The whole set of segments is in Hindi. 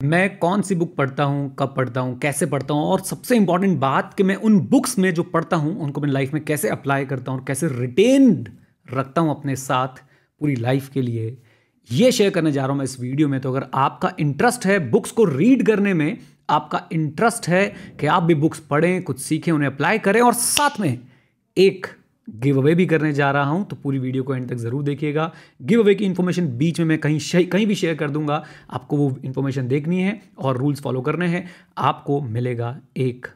मैं कौन सी बुक पढ़ता हूँ, कब पढ़ता हूँ, कैसे पढ़ता हूँ और सबसे इंपॉर्टेंट बात कि मैं उन बुक्स में जो पढ़ता हूँ, उनको मैं लाइफ में कैसे अप्लाई करता हूँ और कैसे रिटेन्ड रखता हूँ अपने साथ पूरी लाइफ के लिए, ये शेयर करने जा रहा हूँ मैं इस वीडियो में। तो अगर आपका इंटरेस्ट है बुक्स को रीड करने में, आपका इंटरेस्ट है कि आप भी बुक्स पढ़ें, कुछ सीखें, उन्हें अप्लाई करें और साथ में एक गिव अवे भी करने जा रहा हूँ तो पूरी वीडियो को एंड तक ज़रूर देखिएगा। गिव अवे की इन्फॉर्मेशन बीच में मैं कहीं कहीं भी शेयर कर दूँगा। आपको वो इन्फॉर्मेशन देखनी है और रूल्स फॉलो करने हैं। आपको मिलेगा एक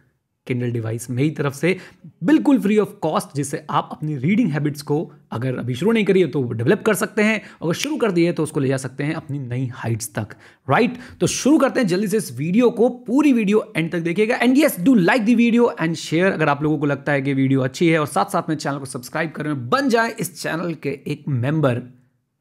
किंडल डिवाइस मेरी तरफ़ से बिल्कुल फ्री ऑफ़ कॉस्ट जिससे आप अपनी रीडिंग हैबिट्स को अगर अभी शुरू नहीं करिए तो डेवलप कर सकते हैं अगर शुरू कर दिए तो उसको ले जा सकते हैं अपनी नई हाइट्स तक राइट तो शुरू करते हैं जल्दी से इस वीडियो को, पूरी वीडियो एंड तक देखिएगा। And yes do like the video and share अगर आप लोगों को लगता है कि वीडियो अच्छी है और साथ साथ में चैनल को सब्सक्राइब करें बन जाए इस चैनल के एक मेंबर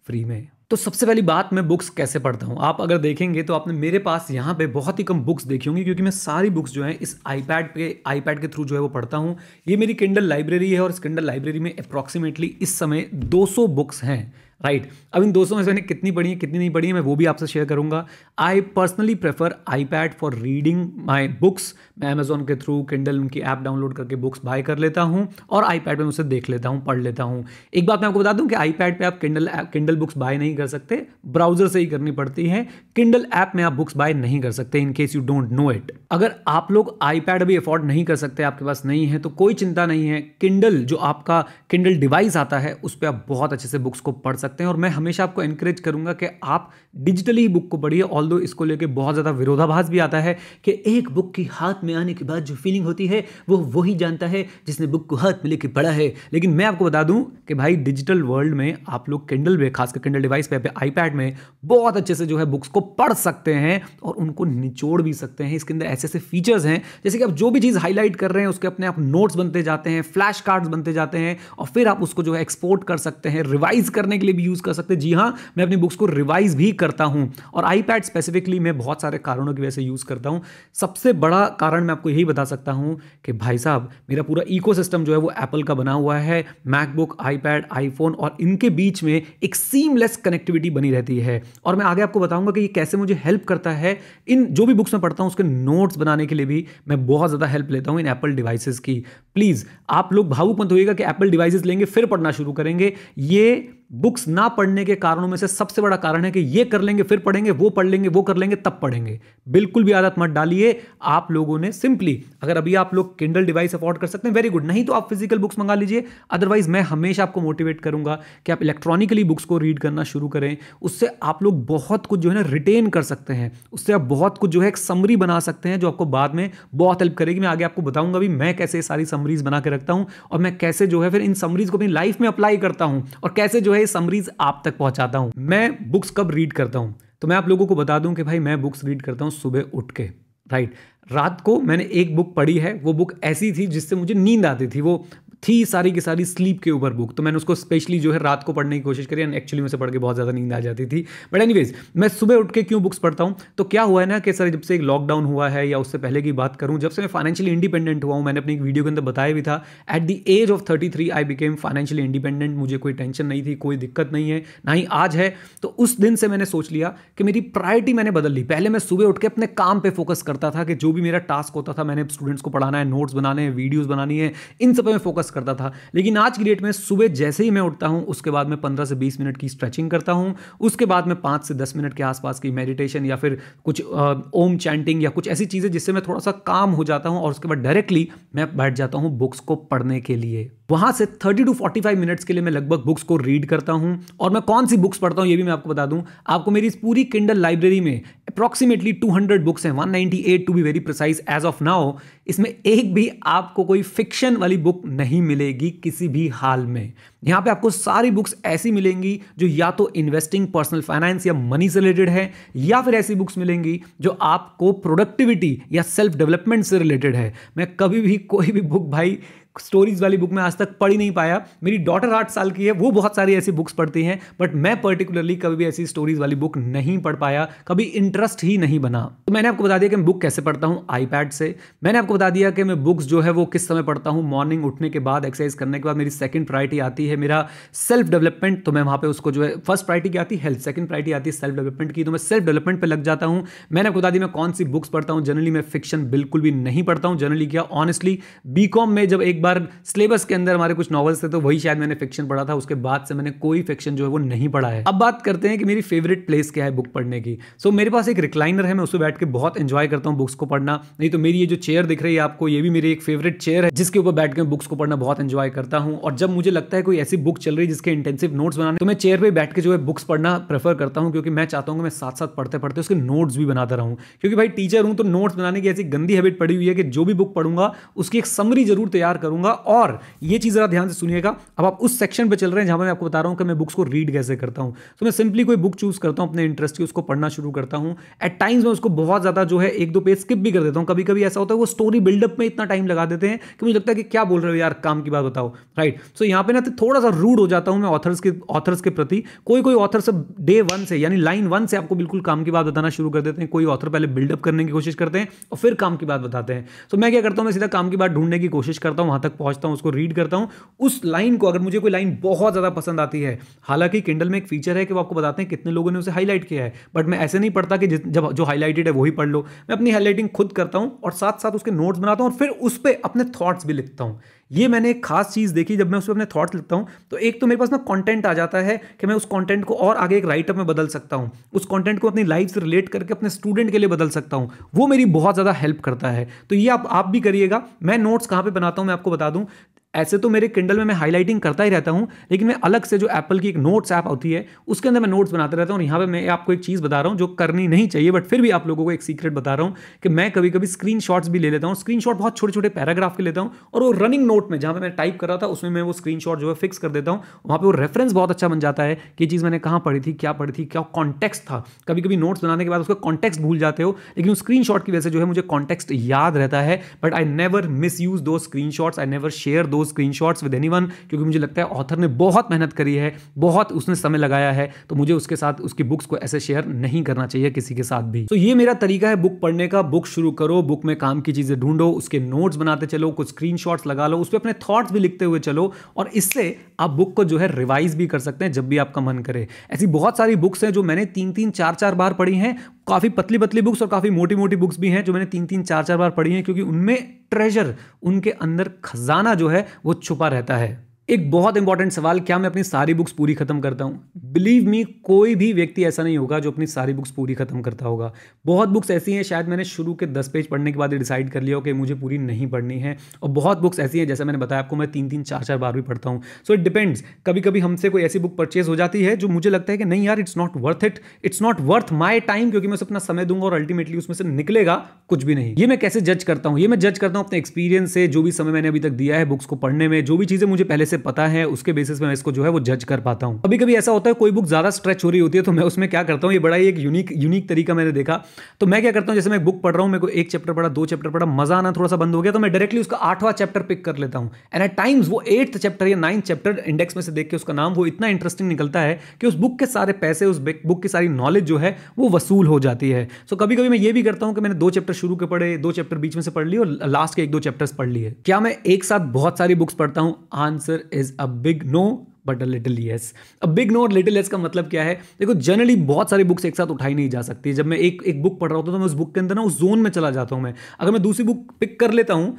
फ्री में। तो सबसे पहली बात मैं बुक्स कैसे पढ़ता हूँ? आप अगर देखेंगे तो आपने मेरे पास यहाँ पे बहुत ही कम बुक्स देखी होंगी, क्योंकि मैं सारी बुक्स जो है इस आईपैड पे आईपैड के थ्रू जो है वो पढ़ता हूँ। ये मेरी किंडल लाइब्रेरी है और इस किंडल लाइब्रेरी में अप्रॉक्सीमेटली इस समय 200 बुक्स हैं राइट right. अब इन दोस्तों में से मैंने कितनी पढ़ी है, कितनी नहीं पढ़ी है, मैं वो भी आपसे शेयर करूँगा। I personally prefer iPad for reading my books मैं अमेजोन के थ्रू किंडल उनकी ऐप डाउनलोड करके बुक्स बाय कर लेता हूँ और आई पैड उसे देख लेता हूँ, पढ़ लेता हूँ। एक बात मैं आपको बता दूँ कि आई पैड पर आप किंडल किंडल बुक्स बाय नहीं कर सकते ब्राउज़र से ही करनी पड़ती है। किंडल ऐप में आप बुक्स बाय नहीं कर सकते in case you don't know it अगर आप लोग आई पैड अभी अफोर्ड नहीं कर सकते, आपके पास नहीं है तो कोई चिंता नहीं है। किंडल जो आपका किंडल डिवाइस आता है, उस पर आप बहुत अच्छे से बुक्स को पढ़ सकते हैं और मैं हमेशा आपको एनकरेज करूँगा कि आप डिजिटली बुक को पढ़िए ऑल इसको लेकर बहुत ज़्यादा विरोधाभास भी आता है कि एक बुक की हाथ में आने के बाद जो फीलिंग होती है, वो वही जानता है जिसने बुक को हाथ में लेकर पढ़ा है। लेकिन मैं आपको बता दूँ कि भाई डिजिटल वर्ल्ड में आप लोग किंडल में, खासकर किंडल डिवाइस पे आईपैड में बहुत अच्छे से जो है बुक्स को पढ़ सकते हैं और उनको निचोड़ भी सकते हैं। इसके अंदर ऐसे ऐसे फीचर्स हैं, जैसे कि आप जो भी चीज़ हाईलाइट कर रहे हैं, उसके अपने आप नोट्स बनते जाते हैं फ्लैश कार्ड्स बनते जाते हैं और फिर आप उसको जो है एक्सपोर्ट कर सकते हैं रिवाइज करने के लिए भी यूज़ कर सकते हैं। जी हाँ मैं अपनी बुक्स को रिवाइज भी करता हूँ और आईपैड स्पेसिफिकली मैं बहुत सारे कारणों की वजह से यूज़ करता हूँ। सबसे बड़ा कारण मैं आपको यही बता सकता हूँ कि भाई साहब, मेरा पूरा इकोसिस्टम जो है वो एप्पल का बना हुआ है मैकबुक आईपैड आईफोन और इनके बीच में एक सीमलेस कनेक्टिविटी बनी रहती है। और मैं आगे आपको बताऊँगा कि ये कैसे मुझे हेल्प करता है। इन जो भी बुक्स में पढ़ता हूँ, उसके नोट्स बनाने के लिए भी मैं बहुत ज़्यादा हेल्प लेता हूँ इन एप्पल डिवाइसेस की। प्लीज़ आप लोग भावुक मत होइएगा कि एप्पल डिवाइसेस लेंगे, फिर पढ़ना शुरू करेंगे। ये बुक्स ना पढ़ने के कारणों में से सबसे बड़ा कारण है कि ये कर लेंगे, फिर पढ़ेंगे, वो पढ़ लेंगे, वो कर लेंगे, तब पढ़ेंगे। बिल्कुल भी आदत मत डालिए, आप लोगों ने सिंपली, अगर अभी आप लोग किंडल डिवाइस अफोर्ड कर सकते हैं वेरी गुड नहीं तो आप फ़िज़िकल बुक्स मंगा लीजिए अदरवाइज़ मैं हमेशा आपको मोटिवेट करूँगा कि आप इलेक्ट्रॉनिकली बुक्स को रीड करना शुरू करें। उससे आप लोग बहुत कुछ जो है ना रिटेन कर सकते हैं। उससे आप बहुत कुछ जो है एक समरी बना सकते हैं, जो आपको बाद में बहुत हेल्प करेगी। मैं आगे आपको बताऊँगा भी मैं कैसे सारी समरीज बना के रखता हूँ और मैं कैसे जो है फिर इन समरीज को अपनी लाइफ में अप्लाई करता हूँ और कैसे जो है समरीज आप तक पहुंचाता हूँ। मैं बुक्स कब रीड करता हूँ? तो मैं आप लोगों को बता दूँ कि भाई मैं बुक्स रीड करता हूँ सुबह उठ के राइट रात को मैंने एक बुक पढ़ी है, वो बुक ऐसी थी जिससे मुझे नींद आती थी, वो थी सारी की सारी स्लीप के ऊपर बुक तो मैंने उसको स्पेशली जो है रात को पढ़ने की कोशिश करी एंड एक्चुअली मुझे पढ़ के बहुत ज़्यादा नींद आ जाती थी। बट एनीवेज मैं सुबह उठ के क्यों बुक्स पढ़ता हूँ? तो क्या हुआ है ना कि सर जब से एक लॉकडाउन हुआ है या उससे पहले की बात करूँ, जब से मैं फाइनेंशियली इंडिपेंडेंट हुआ हूँ, मैंने अपनी एक वीडियो के अंदर बताया भी था at the age of thirty three I became financially independent मुझे कोई टेंशन नहीं थी, कोई दिक्कत नहीं है, ना ही आज है। तो उस दिन से मैंने सोच लिया कि मेरी प्रायोरिटी मैंने बदल ली। पहले मैं सुबह उठ के अपने काम पे फोकस करता था कि जो भी मेरा टास्क होता था, मैंने स्टूडेंट्स को पढ़ाना है नोट्स बनाने हैं वीडियोज़ बनानी है, इन सब में फोकस करता था। लेकिन आज की डेट में सुबह जैसे ही मैं उठता हूँ, उसके बाद मैं पंद्रह से बीस मिनट की स्ट्रेचिंग करता हूँ, उसके बाद मैं पाँच से दस मिनट के आसपास की मेडिटेशन या फिर कुछ ओम चैंटिंग या कुछ ऐसी चीज़ें जिससे मैं थोड़ा सा काम हो जाता हूँ और उसके बाद डायरेक्टली मैं बैठ जाता हूँ बुक्स को पढ़ने के लिए। वहाँ से 30 टू 45 मिनट्स के लिए मैं लगभग बुक्स को रीड करता हूँ और मैं कौन सी बुक्स पढ़ता हूँ, ये भी मैं आपको बता दूँ। आपको मेरी इस पूरी किंडल लाइब्रेरी में अप्रॉक्सीमेटली 200 बुक्स हैं 198 to be very precise as of now इसमें एक भी आपको कोई फिक्शन वाली बुक नहीं मिलेगी किसी भी हाल में। यहाँ पे आपको सारी बुक्स ऐसी मिलेंगी जो या तो इन्वेस्टिंग पर्सनल फाइनेंस या मनी से रिलेटेड है, या फिर ऐसी बुक्स मिलेंगी जो आपको प्रोडक्टिविटी या सेल्फ डेवलपमेंट से रिलेटेड है। मैं कभी भी कोई भी बुक भाई स्टोरीज वाली बुक मैं आज तक पढ़ ही नहीं पाया। मेरी डॉटर आठ साल की है, वो बहुत सारी ऐसी बुक्स पढ़ती हैं बट मैं पर्टिकुलरली कभी भी ऐसी स्टोरीज वाली बुक नहीं पढ़ पाया, कभी इंटरेस्ट ही नहीं बना। तो मैंने आपको बता दिया कि मैं बुक कैसे पढ़ता हूँ आईपैड से। मैंने आपको बता दिया कि मैं बुक्स जो है वो किस समय पढ़ता हूँ मॉर्निंग उठने के बाद एक्सरसाइज करने के बाद मेरी सेकंड प्रायोरिटी आती है मेरा सेल्फ डेवलपमेंट तो मैं वहाँ पे उसको जो है फ़र्स्ट प्रायोरिटी क्या आती है? हेल्थ सेकंड प्रायोरिटी आती है सेल्फ डेवलपमेंट की। तो मैं सेल्फ डेवलपमेंट पर लग जाता हूँ। मैंने आपको बता दी मैं कौन सी बुक्स पढ़ता हूँ जनरली मैं फिक्शन बिल्कुल भी नहीं पढ़ता हूँ जनरली क्या? ऑनेस्टली बी में जब एक बार सिलेबस के अंदर हमारे कुछ नॉवल्स थे तो वही शायद मैंने फिक्शन पढ़ा था उसके बाद से मैंने कोई फिक्शन जो है वो नहीं पढ़ा है। अब बात करते हैं कि मेरी फेवरेट प्लेस क्या है बुक पढ़ने की। सो so, मेरे पास एक रिक्लाइनर है मैं उसमें बैठ के बहुत इंजॉय करता हूँ बुक्स को पढ़ना। नहीं तो मेरी ये जो चेयर दिख रही है आपको ये भी मेरी एक फेवरेट चेयर है जिसके ऊपर बैठ के बुक्स को पढ़ना बहुत इंजॉय करता हूँ। और जब मुझे लगता है कोई ऐसी बुक चल रही है जिसके इंटेंसिव नोट्स बनाने तो मैं चेयर पर बैठ के जो है बुक्स पढ़ना प्रेफर करता हूँ क्योंकि मैं चाहता हूँ कि मैं साथ साथ पढ़ते पढ़ते उसके नोट्स भी बनाता रहूँ। क्योंकि भाई टीचर हूँ तो नोट्स बनाने की ऐसी गंदी हैबिट पड़ी हुई है कि जो भी बुक पढ़ूँगा उसकी एक समरी ज़रूर तैयार करूँगा। और ये चीज़ ज़रा ध्यान से सुनिएगा। अब आप उस सेक्शन पर चल रहे हैं जहाँ मैं आपको बता रहा हूँ कि मैं बुक्स को रीड कैसे करता हूँ। तो मैं सिंपली कोई बुक चूज़ करता हूँ, अपने इंटरेस्ट की, उसको पढ़ना शुरू करता हूँ। एट टाइम्स मैं उसको बहुत ज़्यादा जो है एक दो पेज स्किप भी कर देता हूँ। कभी कभी ऐसा होता है, वो स्टोरी बिल्डअप में इतना टाइम लगा देते हैं कि मुझे लगता है कि क्या बोल रहे हो यार, काम की बात बताओ। राइट सो यहाँ पे ना तो थोड़ा सा रूड हो जाता हूँ मैं ऑथर्स के ऑथर्स के प्रति। कोई कोई ऑथर से डे वन से, यानी लाइन वन से आपको बिल्कुल काम की बात बताना शुरू कर देते हैं। कोई ऑथर पहले बिल्डअप करने की कोशिश करते हैं और फिर काम की बात बताते हैं। तो मैं क्या करता हूँ, मैं सीधा काम की बात ढूँढने की कोशिश करता हूँ तक पहुँचता हूँ, उसको रीड करता हूँ, उस लाइन को अगर मुझे कोई लाइन बहुत ज़्यादा पसंद आती है, हालाँकि किंडल में एक फीचर है कि वो आपको बताते हैं कितने लोगों ने उसे हाईलाइट किया है बट मैं ऐसे नहीं पढ़ता कि जब जो हाईलाइटेड है वही पढ़ लो। मैं अपनी हाईलाइटिंग खुद करता हूँ और साथ साथ उसके नोट्स बनाता हूँ और फिर उस पर अपने थॉट्स भी लिखता हूँ। ये मैंने एक खास चीज़ देखी जब मैं उस पर अपने थॉट्स लिखता हूँ। तो एक तो मेरे पास ना कंटेंट आ जाता है कि मैं उस कंटेंट को और आगे एक राइटअप में बदल सकता हूँ। उस कंटेंट को अपनी लाइफ से रिलेट करके अपने स्टूडेंट के लिए बदल सकता हूँ। वो मेरी बहुत ज़्यादा हेल्प करता है। तो ये आप आप भी करिएगा। मैं नोट्स कहाँ पर बनाता हूँ मैं आपको बता दूँ। ऐसे तो मेरे किंडल में मैं हाईलाइटिंग करता ही रहता हूँ, लेकिन मैं अलग से जो एप्पल की एक नोट्स ऐप होती है, उसके अंदर मैं नोट्स बनाते रहता हूँ यहाँ पे मैं आपको एक चीज़ बता रहा हूँ जो करनी नहीं चाहिए बट फिर भी आप लोगों को एक सीक्रेट बता रहा हूँ कि मैं कभी कभी स्क्रीन भी ले लेता हूँ स्क्रीन बहुत छोटे छोटे पैराग्राफ के लेता हूँ और वो रनिंग नोट में जहाँ पर मैं टाइप कर रहा था, उसमें मैं वो स्क्रीन जो है फिक्स कर देता हूँ, वहाँ पर वो रेफरेंस बहुत अच्छा बन जाता है कि चीज़ मैंने कहाँ पढ़ी थी, क्या पढ़ी थी, क्या कॉन्टेक्स्ट था। कभी कभी नोट्स बनाने के बाद उसका कॉन्टेक्स्ट भूल जाते हो, लेकिन स्क्रीन की वजह से जो है मुझे कॉन्टेक्स्ट याद रहता है but I never misuse the screen I never share the screen with anyone क्योंकि मुझे लगता है ऑथर ने बहुत मेहनत करी है, बहुत उसने समय लगाया है तो मुझे उसके साथ, उसकी बुक्स को ऐसे शेयर नहीं करना चाहिए किसी के साथ भी। तो ये मेरा तरीका है बुक पढ़ने का बुक शुरू करो बुक में काम की चीज़ें ढूंढो, उसके नोट्स बनाते चलो, कुछ स्क्रीन लगा लो उस पर अपने थॉट्स भी लिखते हुए चलो, और इससे आप बुक को जो है रिवाइज भी कर सकते हैं जब भी आपका मन करे। ऐसी बहुत सारी बुक्स हैं जो मैंने तीन तीन चार चार बार पढ़ी हैं काफ़ी पतली पतली बुक्स और काफ़ी मोटी मोटी बुक्स भी हैं, जो मैंने तीन तीन चार चार बार पढ़ी हैं, क्योंकि उनमें ट्रेजर उनके अंदर खजाना जो है, वो छुपा रहता है। एक बहुत इंपॉर्टेंट सवाल, क्या मैं अपनी सारी बुक्स पूरी खत्म करता हूँ? बिलीव मी कोई भी व्यक्ति ऐसा नहीं होगा जो अपनी सारी बुक्स पूरी खत्म करता होगा। बहुत बुक्स ऐसी हैं, शायद मैंने शुरू के दस पेज पढ़ने के बाद डिसाइड कर लिया हो कि मुझे पूरी नहीं पढ़नी है। और बहुत बुक्स ऐसी हैं, जैसे मैंने बताया आपको, मैं तीन तीन, चार चार बार भी पढ़ता हूँ। सो इट डिपेंड्स कभी कभी हमसे कोई ऐसी बुक परचेज हो जाती है जो मुझे लगता है कि नहीं यार it's not worth it it's not worth my time क्योंकि मैं उसे अपना समय दूँगा और अल्टीमेटली उसमें से निकलेगा कुछ भी नहीं। ये मैं कैसे जज करता हूँ? ये मैं जज करता हूँ अपने एक्सपीरियंस से, जो भी समय मैंने अभी तक दिया है बुक्स को पढ़ने में, जो भी चीज़ें मुझे पहले से पता है, उसके बेसिस पे मैं इसको जो है वो जज कर पाता हूँ। कभी कभी ऐसा होता है, कोई बुक ज़्यादा स्ट्रेच हो रही होती है तो मैं उसमें क्या करता हूँ, ये बड़ा ही एक यूनिक यूनिक तरीका मैंने देखा। तो मैं क्या करता हूँ, जैसे मैं बुक पढ़ रहा हूँ, मेरे को एक चैप्टर पढ़ा, दो चैप्टर पढ़ा, मज़ा आना थोड़ा सा बंद हो गया तो मैं डायरेक्टली उसका आठवां चैप्टर पिक कर लेता हूँ। एंड एट टाइम्स वो एट्थ चैप्टर या नाइन्थ चैप्टर इंडेक्स में से देख के उसका नाम, वो इतना इंटरेस्टिंग निकलता है कि उस बुक के सारे पैसे, उस बुक की सारी नॉलेज जो है, वो वसूल हो जाती है। सो कभी कभी मैं ये भी करता हूँ कि मैंने दो चैप्टर शुरू के पढ़े, दो चैप्टर बीच में से पढ़ लिए और लास्ट के एक दो चैप्टर्स पढ़ लिए। क्या मैं एक साथ बहुत सारी बुक्स पढ़ता हूँ? Answer is a big no but a little yes a big no और लिटिल येस का मतलब क्या है? देखो जनरली बहुत सारी बुक्स एक साथ उठाई नहीं जा सकती। जब मैं एक एक बुक पढ़ रहा होता हूँ तो मैं उस बुक के अंदर ना, उस जोन में चला जाता हूँ मैं। अगर मैं दूसरी बुक पिक कर लेता हूँ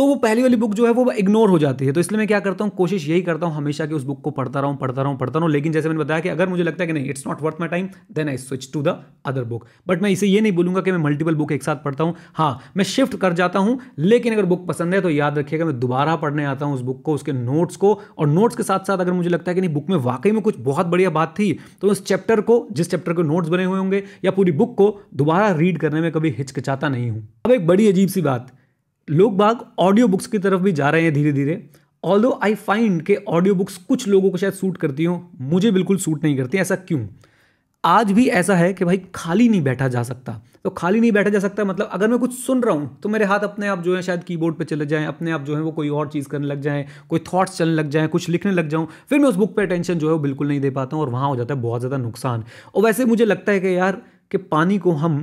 तो वो पहली वाली बुक जो है वो इग्नोर हो जाती है। तो इसलिए मैं क्या करता हूँ, कोशिश यही करता हूँ हमेशा कि उस बुक को पढ़ता रहूँ पढ़ता रहूँ पढ़ता रहूँ। लेकिन जैसे मैंने बताया कि अगर मुझे लगता है कि नहीं it's not worth my time then I switch to the other book but मैं इसे ये नहीं बोलूँगा कि मैं मल्टीपल बुक एक साथ पढ़ता हूँ। हाँ मैं शिफ्ट कर जाता हूँ, लेकिन अगर बुक पसंद है तो याद रखिएगा, मैं दोबारा पढ़ने आता हूँ उस बुक को, उसके नोट्स को। और नोट्स के साथ साथ अगर मुझे लगता है कि नहीं बुक में वाकई में कुछ बहुत बढ़िया बात थी तो उस चैप्टर को, जिस चैप्टर के नोट्स बने हुए होंगे, या पूरी बुक को दोबारा रीड करने में कभी हिचकिचाता नहीं हूँ। अब एक बड़ी अजीब सी बात लोग बाग ऑडियो बुक्स की तरफ़ भी जा रहे हैं धीरे धीरे ऑल दो आई फाइंड के ऑडियो बुक्स कुछ लोगों को शायद सूट करती हो, मुझे बिल्कुल सूट नहीं करती, ऐसा क्यों? आज भी ऐसा है कि भाई खाली नहीं बैठा जा सकता। तो खाली नहीं बैठा जा सकता मतलब अगर मैं कुछ सुन रहा हूँ तो मेरे हाथ अपने आप जो है शायद कीबोर्ड पे चले जाएँ, अपने आप जो है वो कोई और चीज़ करने लग जाएँ, कोई थॉट्स चलने लग जाएँ, कुछ लिखने लग जाऊँ, फिर मैं उस बुक पे अटेंशन जो है वो बिल्कुल नहीं दे पाता हूँ और वहाँ हो जाता है बहुत ज़्यादा नुकसान। और वैसे मुझे लगता है कि यार कि पानी को हम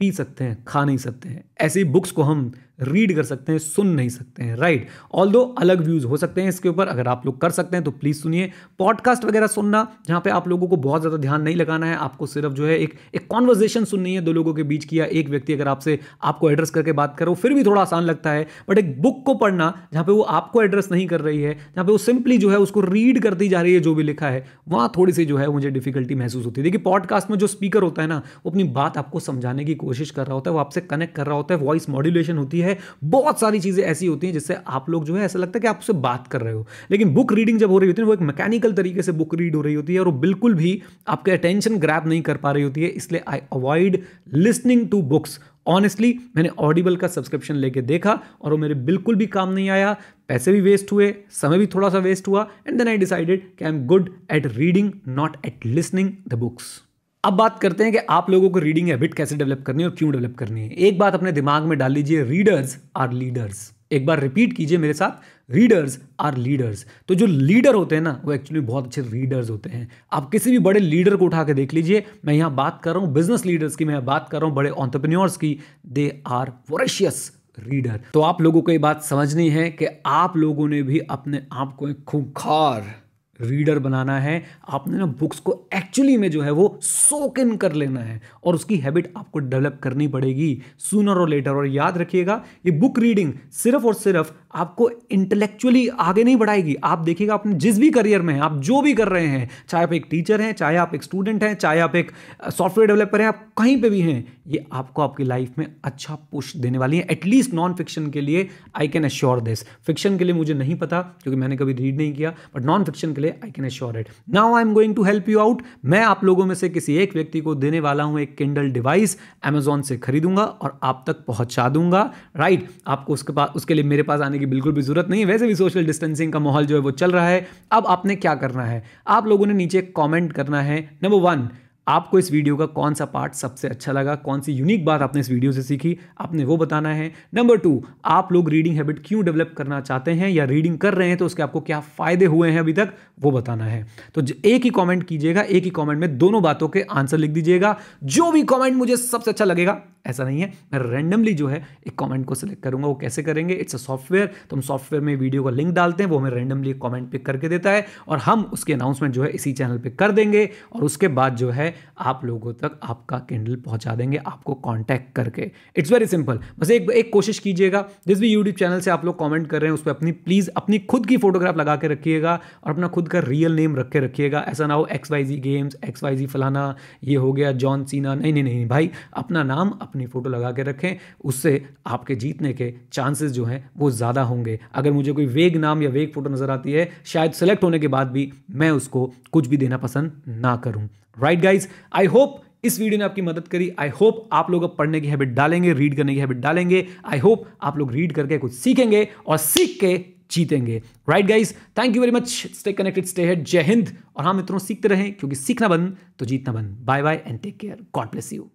पी सकते हैं, खा नहीं सकते हैं। ऐसी बुक्स को हम रीड कर सकते हैं, सुन नहीं सकते हैं राइट ऑल दो अलग व्यूज़ हो सकते हैं इसके ऊपर, अगर आप लोग कर सकते हैं तो प्लीज़ सुनिए। पॉडकास्ट वगैरह सुनना, जहाँ पे आप लोगों को बहुत ज़्यादा ध्यान नहीं लगाना है, आपको सिर्फ़ जो है एक एक कॉन्वर्जेशन सुननी है दो लोगों के बीच की, या एक व्यक्ति अगर आपसे आपको एड्रेस करके बात करो, फिर भी थोड़ा आसान लगता है। बट एक बुक को पढ़ना, जहाँ पर वो आपको एड्रेस नहीं कर रही है, जहाँ पर वो सिंपली जो है उसको रीड करती जा रही है, जो भी लिखा है, वहाँ थोड़ी सी जो है मुझे डिफिकल्टी महसूस होती है। देखिए पॉडकास्ट में जो स्पीकर होता है ना, वो अपनी बात आपको समझाने की कोशिश कर रहा होता है, वो आपसे कनेक्ट कर रहा होता है वॉइस मॉड्यूलेशन होती है बहुत सारी चीज़ें ऐसी होती हैं जिससे आप लोग जो है, ऐसा लगता है कि आप उससे बात कर रहे हो। लेकिन बुक रीडिंग जब हो रही होती है, वो एक मैकेनिकल तरीके से बुक रीड हो रही होती है और वो बिल्कुल भी आपके अटेंशन ग्रैप नहीं कर पा रही होती है, इसलिए I avoid listening to books honestly मैंने ऑडिबल का सब्सक्रिप्शन लेके देखा और वो मेरे बिल्कुल भी काम नहीं आया। पैसे भी वेस्ट हुए, समय भी थोड़ा सा वेस्ट हुआ एंड देन आई डिसाइडेड कि I am good at reading not at listening the books अब बात करते हैं कि आप लोगों को रीडिंग हैबिट कैसे डेवलप करनी है और क्यों डेवलप करनी है। एक बात अपने दिमाग में डाल लीजिए रीडर्स आर लीडर्स एक बार रिपीट कीजिए मेरे साथ रीडर्स आर लीडर्स तो जो लीडर होते हैं ना, वो एक्चुअली बहुत अच्छे रीडर्स होते हैं। आप किसी भी बड़े लीडर को उठा के देख लीजिए। मैं यहाँ बात कर रहा हूँ बिज़नेस लीडर्स की, मैं बात कर रहा हूँ बड़े ऑन्टरप्रन्योर्स की। दे आर वोरेशियस रीडर तो आप लोगों को ये बात समझनी है कि आप लोगों ने भी अपने आप को एक खूंखार रीडर बनाना है, आपने ना बुक्स को एक्चुअली में जो है वो सोक इन कर लेना है और उसकी हैबिट आपको डेवलप करनी पड़ेगी सूनर और लेटर। और याद रखिएगा, ये बुक रीडिंग सिर्फ़ और सिर्फ़ आपको इंटेलेक्चुअली आगे नहीं बढ़ाएगी। आप देखिएगा अपने जिस भी करियर में हैं, आप जो भी कर रहे हैं, चाहे आप एक टीचर हैं, चाहे आप एक स्टूडेंट हैं, चाहे आप एक सॉफ्टवेयर डेवलपर हैं, आप कहीं पे भी हैं, ये आपको आपकी लाइफ में अच्छा पुश देने वाली है। एटलीस्ट नॉन फिक्शन के लिए I can assure this fiction के लिए मुझे नहीं पता, क्योंकि मैंने कभी रीड नहीं किया बट नॉन फिक्शन के लिए I can assure it now I am going to help you out मैं आप लोगों में से किसी एक व्यक्ति को देने वाला हूँ एक किंडल डिवाइस अमेजोन से खरीदूँगा और आप तक पहुँचा दूँगा। Right right? आपको उसके पास उसके लिए मेरे पास आने की बिल्कुल भी ज़रूरत नहीं है। वैसे भी सोशल डिस्टेंसिंग का माहौल जो है वो चल रहा है। अब आपने क्या करना है? आप लोगों ने नीचे कॉमेंट करना है। नंबर वन आपको इस वीडियो का कौन सा पार्ट सबसे अच्छा लगा, कौन सी यूनिक बात आपने इस वीडियो से सीखी, आपने वो बताना है। नंबर टू आप लोग रीडिंग हैबिट क्यों डेवलप करना चाहते हैं या रीडिंग कर रहे हैं तो उसके आपको क्या फ़ायदे हुए हैं अभी तक, वो बताना है। तो एक ही कमेंट कीजिएगा, एक ही कमेंट में दोनों बातों के आंसर लिख दीजिएगा। जो भी कॉमेंट मुझे सबसे अच्छा लगेगा, ऐसा नहीं है, मैं रैंडमली जो है एक कमेंट को सिलेक्ट करूँगा, वो कैसे करेंगे? इट्स अ सॉफ्टवेयर तो हम सॉफ्टवेयर में वीडियो का लिंक डालते हैं, वो हमें रैंडमली कमेंट पिक करके देता है और हम उसके अनाउंसमेंट जो है इसी चैनल पे कर देंगे और उसके बाद जो है आप लोगों तक आपका कैंडल पहुँचा देंगे, आपको कॉन्टैक्ट करके। इट्स वेरी सिंपल बस एक एक कोशिश कीजिएगा। जिस भी यूट्यूब चैनल से आप लोग कॉमेंट कर रहे हैं, उस पर अपनी प्लीज़ अपनी खुद की फोटोग्राफ लगा के रखिएगा और अपना खुद का रियल नेम रख के रखिएगा। ऐसा ना हो X Y Z games X Y Z फलाना, ये हो गया जॉन सीना नहीं नहीं नहीं, भाई, अपना नाम, अपनी फ़ोटो लगा के रखें। उससे आपके जीतने के चांसेस जो हैं, वो ज़्यादा होंगे। अगर मुझे कोई वेग नाम या वेग फ़ोटो नज़र आती है, शायद सेलेक्ट होने के बाद भी मैं उसको कुछ भी देना पसंद ना करूँ। राइट गाइज़ आई होप इस वीडियो ने आपकी मदद करी। आई होप आप लोग अब पढ़ने की हैबिट डालेंगे रीड करने की हैबिट डालेंगे। आई होप आप लोग रीड करके कुछ सीखेंगे और सीख के जीतेंगे। Right guys thank you very much stay connected stay ahead जय हिंद और हाँ मित्रों, सीखते रहें, क्योंकि सीखना बंद तो जीतना बंद। Bye bye and take care God bless you